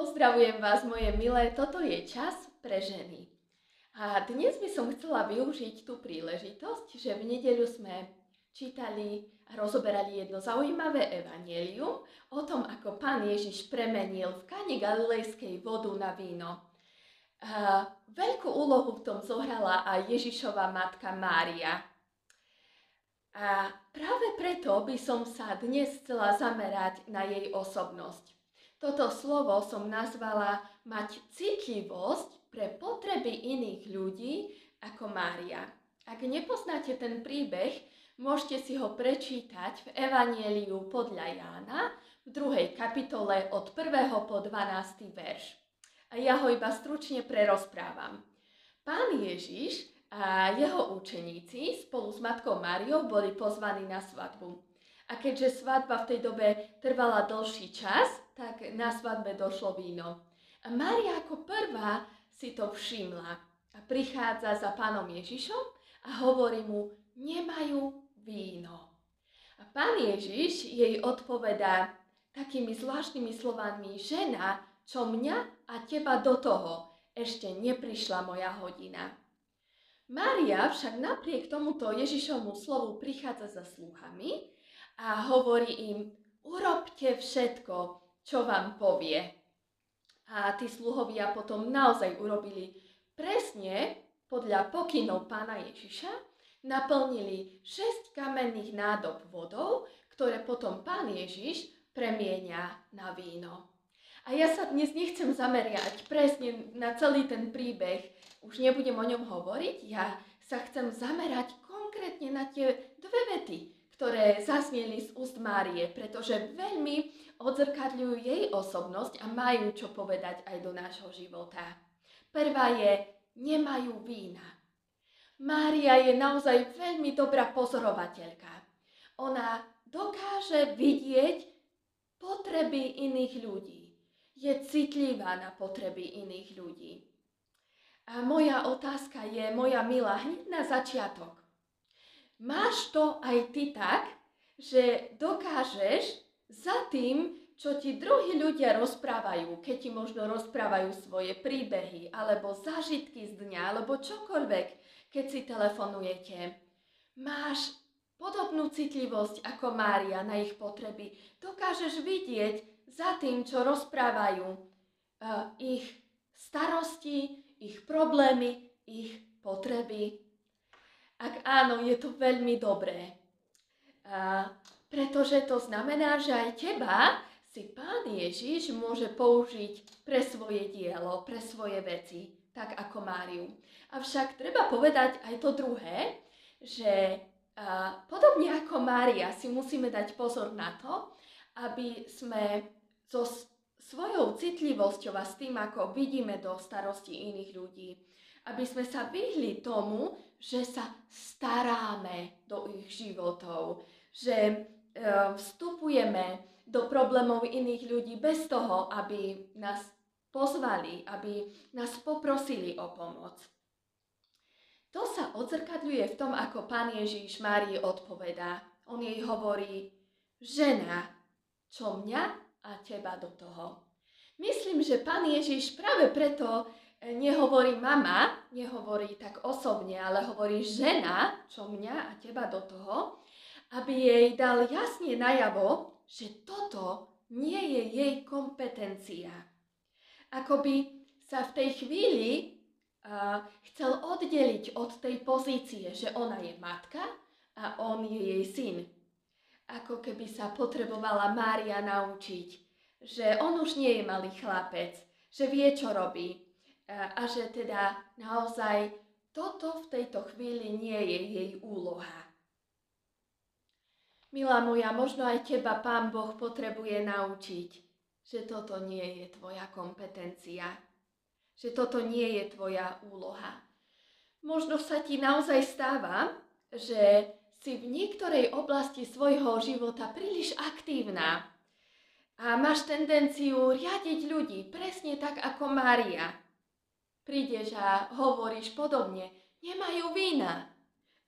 Pozdravujem vás, moje milé, toto je čas pre ženy. A dnes by som chcela využiť tú príležitosť, že v nedeľu sme čítali a rozoberali jedno zaujímavé evanelium o tom, ako pán Ježiš premenil v kane galilejskej vodu na víno. A veľkú úlohu v tom zohrala aj Ježišova matka Mária. A práve preto by som sa dnes chcela zamerať na jej osobnosť. Toto slovo som nazvala mať citlivosť pre potreby iných ľudí ako Mária. Ak nepoznáte ten príbeh, môžete si ho prečítať v Evanieliu podľa Jána v druhej kapitole od 1. po 12. verš. A ja ho iba stručne prerozprávam. Pán Ježiš a jeho učeníci spolu s matkou Máriou boli pozvaní na svadbu. A keďže svadba v tej dobe trvala dlhší čas, tak na svadbe došlo víno. A Mária ako prvá si to všimla a prichádza za pánom Ježišom a hovorí mu, nemajú víno. A pán Ježiš jej odpovedá takými zvláštnymi slovami, žena, čo mňa a teba do toho, ešte neprišla moja hodina. Mária však napriek tomuto Ježišovmu slovu prichádza za sluhami a hovorí im, urobte všetko, čo vám povie. A tí sluhovia potom naozaj urobili presne podľa pokynov pána Ježiša, naplnili 6 kamenných nádob vodou, ktoré potom pán Ježiš premienia na víno. A ja sa dnes nechcem zameriať presne na celý ten príbeh, už nebudem o ňom hovoriť, ja sa chcem zamerať konkrétne na tie dve vety, ktoré zasnieli z úst Márie, pretože veľmi odzrkadľujú jej osobnosť a majú čo povedať aj do nášho života. Prvá je, nemajú vína. Mária je naozaj veľmi dobrá pozorovateľka. Ona dokáže vidieť potreby iných ľudí. Je citlivá na potreby iných ľudí. A moja otázka je, moja milá, hneď na začiatok. Máš to aj ty tak, že dokážeš za tým, čo ti druhí ľudia rozprávajú, keď ti možno rozprávajú svoje príbehy, alebo zážitky z dňa, alebo čokoľvek, keď si telefonujete. Máš podobnú citlivosť ako Mária na ich potreby. Dokážeš vidieť za tým, čo rozprávajú, uh, ich starosti, ich problémy, ich potreby. Ak áno, je to veľmi dobré. A, pretože to znamená, že aj teba si Pán Ježiš môže použiť pre svoje dielo, pre svoje veci, tak ako Máriu. Avšak treba povedať aj to druhé, že a, podobne ako Mária si musíme dať pozor na to, aby sme so svojou citlivosťou a s tým, ako vidíme do starosti iných ľudí, aby sme sa vyhli tomu, že sa staráme do ich životov, že e, vstupujeme do problémov iných ľudí bez toho, aby nás pozvali, aby nás poprosili o pomoc. To sa odzrkadľuje v tom, ako pán Ježíš Márii odpovedá. On jej hovorí, žena, čo mňa a teba do toho. Myslím, že pán Ježíš práve preto nehovorí mama, nehovorí tak osobne, ale hovorí žena, čo mňa a teba do toho, aby jej dal jasne najavo, že toto nie je jej kompetencia. Ako by sa v tej chvíli uh, chcel oddeliť od tej pozície, že ona je matka a on je jej syn. Ako keby sa potrebovala Mária naučiť, že on už nie je malý chlapec, že vie, čo robí, a že teda naozaj toto v tejto chvíli nie je jej úloha. Milá moja, možno aj teba Pán Boh potrebuje naučiť, že toto nie je tvoja kompetencia, že toto nie je tvoja úloha. Možno sa ti naozaj stáva, že si v niektorej oblasti svojho života príliš aktívna a máš tendenciu riadiť ľudí presne tak ako Mária prídeš a hovoríš podobne, nemajú vína.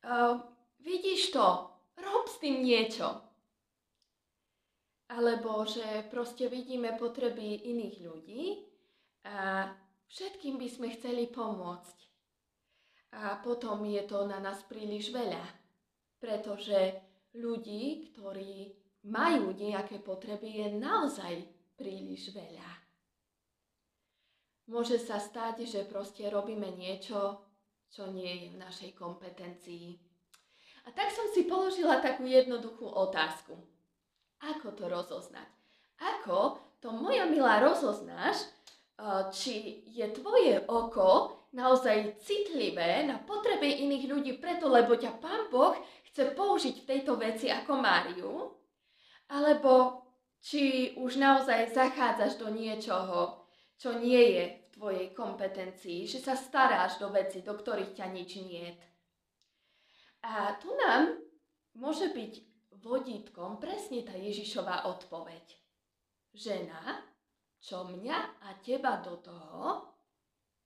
Uh, vidíš to, rob s tým niečo. alebo že proste vidíme potreby iných ľudí a všetkým by sme chceli pomôcť. A potom je to na nás príliš veľa, pretože ľudí, ktorí majú nejaké potreby, je naozaj príliš veľa. Môže sa stať, že proste robíme niečo, čo nie je v našej kompetencii. A tak som si položila takú jednoduchú otázku. Ako to rozoznať? Ako to, moja milá, rozoznáš, či je tvoje oko naozaj citlivé na potreby iných ľudí preto, lebo ťa Pán Boh chce použiť v tejto veci ako Máriu, alebo či už naozaj zachádzaš do niečoho, čo nie je tvojej kompetencii, že sa staráš do veci, do ktorých ťa nič niet. A tu nám môže byť vodítkom presne tá Ježišová odpoveď. Žena, čo mňa a teba do toho,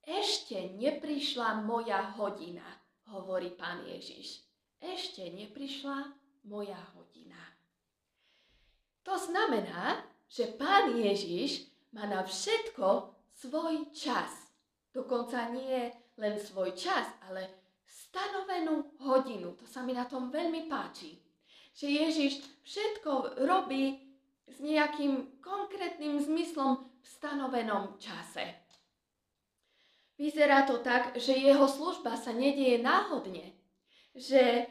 ešte neprišla moja hodina, hovorí pán Ježiš. Ešte neprišla moja hodina. To znamená, že pán Ježiš má na všetko svoj čas. Dokonca nie len svoj čas, ale stanovenú hodinu. To sa mi na tom veľmi páči. Že Ježiš všetko robí s nejakým konkrétnym zmyslom v stanovenom čase. Vyzerá to tak, že jeho služba sa nedieje náhodne, že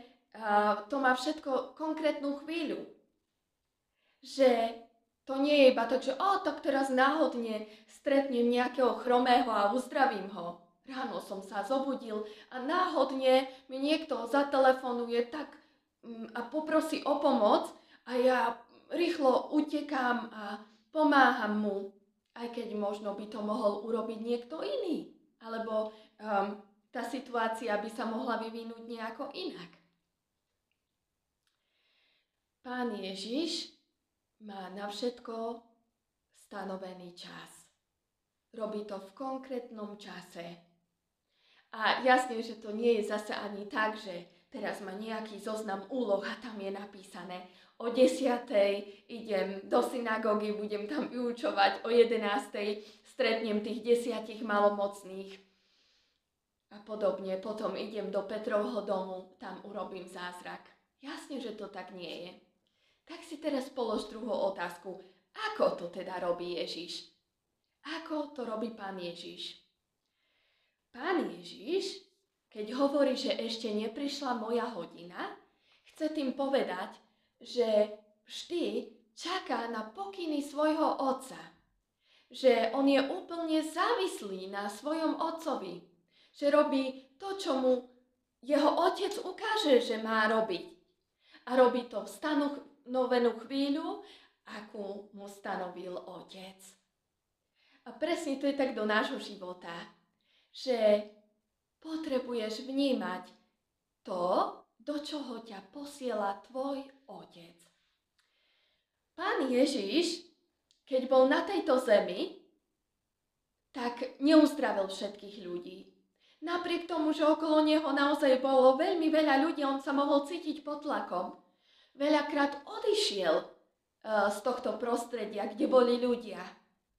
to má všetko konkrétnu chvíľu, že to nie je iba tak, že o, tak teraz náhodne stretnem nejakého chromého a uzdravím ho. Ráno som sa zobudil a náhodne mi niekto zatelefonuje tak um, a poprosí o pomoc a ja rýchlo utekám a pomáham mu, aj keď možno by to mohol urobiť niekto iný. Alebo um, tá situácia by sa mohla vyvinúť nejako inak. Pán Ježiš má na všetko stanovený čas. Robí to v konkrétnom čase. A jasne, že to nie je zase ani tak, že teraz má nejaký zoznam úloh a tam je napísané o 10. idem do synagógy, budem tam vyučovať, o 11. stretnem tých desiatich malomocných a podobne. Potom idem do Petrovho domu, tam urobím zázrak. Jasne, že to tak nie je. Tak si teraz polož druhú otázku. Ako to teda robí Ježiš? Ako to robí pán Ježiš? Pán Ježiš, keď hovorí, že ešte neprišla moja hodina, chce tým povedať, že vždy čaká na pokyny svojho otca. Že on je úplne závislý na svojom otcovi. Že robí to, čo mu jeho otec ukáže, že má robiť. A robí to v stanovenú chvíľu, akú mu stanovil otec. A presne to je tak do nášho života, že potrebuješ vnímať to, do čoho ťa posiela tvoj otec. Pán Ježiš, keď bol na tejto zemi, tak neuzdravil všetkých ľudí. Napriek tomu, že okolo neho naozaj bolo veľmi veľa ľudí, on sa mohol cítiť pod tlakom. Veľakrát odišiel uh, z tohto prostredia, kde boli ľudia.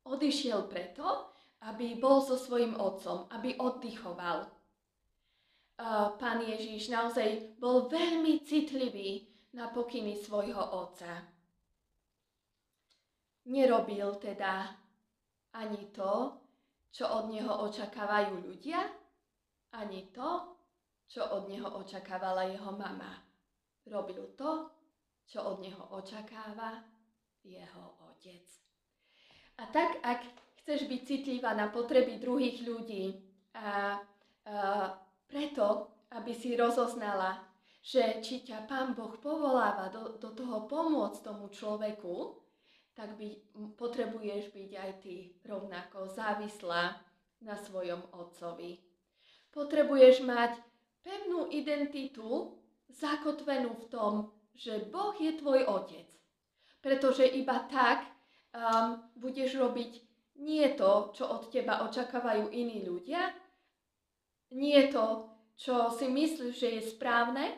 Odišiel preto, aby bol so svojím otcom, aby oddychoval pán Ježiš naozaj bol veľmi citlivý na pokyny svojho otca. Nerobil teda ani to, čo od neho očakávajú ľudia, ani to, čo od neho očakávala jeho mama. Robil to, čo od neho očakáva jeho otec. A tak, ak chceš byť citlivá na potreby druhých ľudí a, a preto, aby si rozoznala, že či ťa Pán Boh povoláva do, do toho pomôcť tomu človeku, tak by, potrebuješ byť aj ty rovnako závislá na svojom otcovi. Potrebuješ mať pevnú identitu zakotvenú v tom, že Boh je tvoj otec. Pretože iba tak um, budeš robiť nie to, čo od teba očakávajú iní ľudia, nie to, čo si myslíš, že je správne,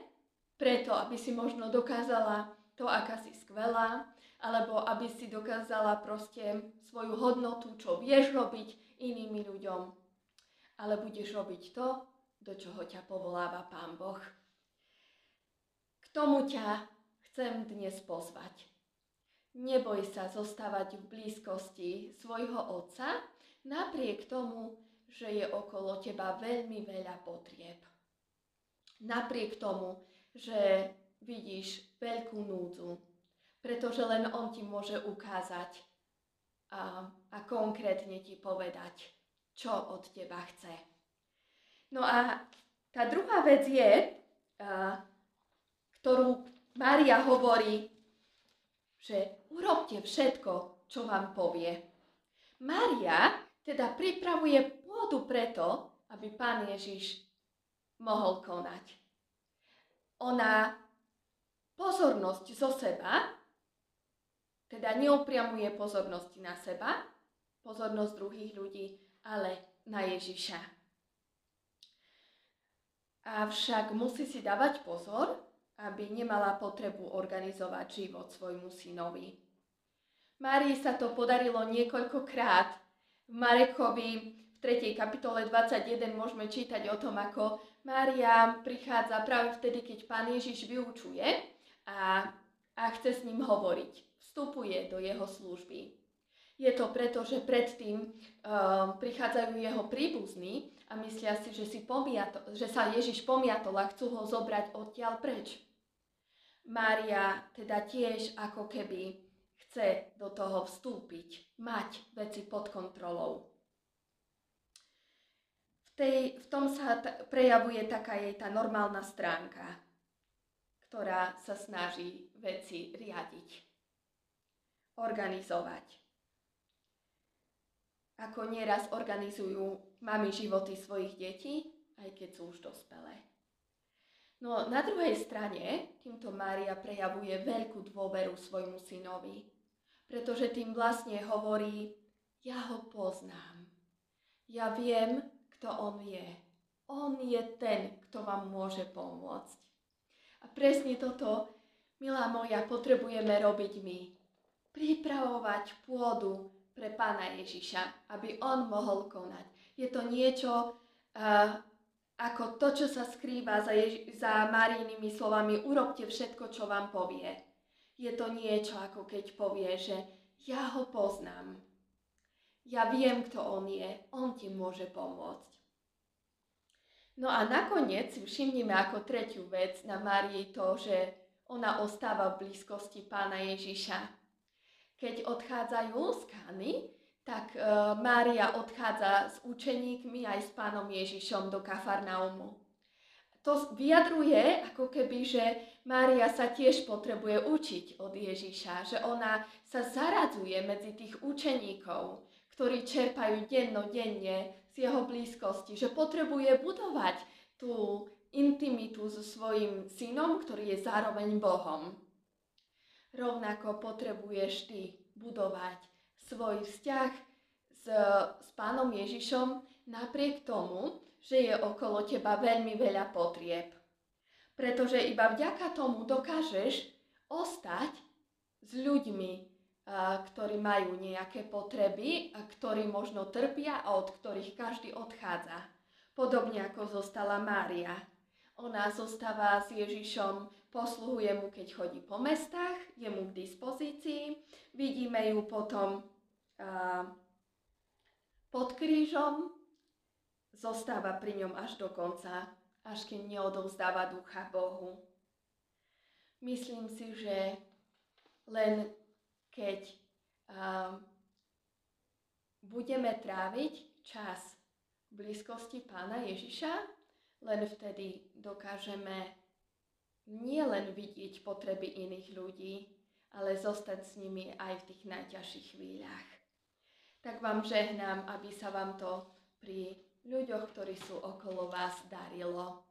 preto aby si možno dokázala to, aká si skvelá, alebo aby si dokázala proste svoju hodnotu, čo vieš robiť inými ľuďom. Ale budeš robiť to, do čoho ťa povoláva Pán Boh. K tomu ťa chcem dnes pozvať. Neboj sa zostávať v blízkosti svojho Otca, napriek tomu, že je okolo teba veľmi veľa potrieb. Napriek tomu, že vidíš veľkú núdzu, pretože len On ti môže ukázať a, a konkrétne ti povedať, čo od teba chce. No a tá druhá vec je, a, ktorú Mária hovorí, že urobte všetko, čo vám povie. Mária teda pripravuje pôdu preto, aby Pán Ježiš mohol konať. Ona pozornosť zo seba teda neupriamuje pozornosť na seba, pozornosť druhých ľudí, ale na Ježiša. Avšak musí si dávať pozor, aby nemala potrebu organizovať život svojmu synovi. Márii sa to podarilo niekoľkokrát. V Marekovi v 3. kapitole 21 môžeme čítať o tom, ako Mária prichádza práve vtedy, keď pán Ježiš vyučuje a, a chce s ním hovoriť vstupuje do jeho služby. Je to preto, že predtým uh, prichádzajú jeho príbuzní a myslia si, že, si pomiato, že sa Ježiš pomiatol a chcú ho zobrať odtiaľ preč. Mária teda tiež ako keby chce do toho vstúpiť, mať veci pod kontrolou. V, tej, v tom sa t- prejavuje taká jej tá normálna stránka, ktorá sa snaží veci riadiť organizovať. Ako nieraz organizujú mami životy svojich detí, aj keď sú už dospelé. No na druhej strane týmto Mária prejavuje veľkú dôveru svojmu synovi, pretože tým vlastne hovorí, ja ho poznám. Ja viem, kto on je. On je ten, kto vám môže pomôcť. A presne toto, milá moja, potrebujeme robiť my pripravovať pôdu pre pána Ježiša, aby on mohol konať. Je to niečo uh, ako to, čo sa skrýva za, Ježi- za Marijnými slovami urobte všetko, čo vám povie. Je to niečo, ako keď povie, že ja ho poznám. Ja viem, kto on je. On ti môže pomôcť. No a nakoniec si všimnime ako tretiu vec na Márii to, že ona ostáva v blízkosti pána Ježiša keď odchádzajú z Kány, tak e, Mária odchádza s učeníkmi aj s pánom Ježišom do Kafarnaumu. To vyjadruje ako keby, že Mária sa tiež potrebuje učiť od Ježiša, že ona sa zaradzuje medzi tých učeníkov, ktorí čerpajú dennodenne z jeho blízkosti, že potrebuje budovať tú intimitu so svojim synom, ktorý je zároveň Bohom. Rovnako potrebuješ ty budovať svoj vzťah s, s pánom Ježišom napriek tomu, že je okolo teba veľmi veľa potrieb. Pretože iba vďaka tomu dokážeš ostať s ľuďmi, ktorí majú nejaké potreby a ktorí možno trpia a od ktorých každý odchádza. Podobne ako zostala Mária. Ona zostáva s Ježišom posluhuje mu, keď chodí po mestách, je mu k dispozícii. Vidíme ju potom pod krížom, zostáva pri ňom až do konca, až keď neodovzdáva ducha Bohu. Myslím si, že len keď uh, budeme tráviť čas v blízkosti pána Ježiša, len vtedy dokážeme nie len vidieť potreby iných ľudí, ale zostať s nimi aj v tých najťažších chvíľach. Tak vám žehnám, aby sa vám to pri ľuďoch, ktorí sú okolo vás, darilo.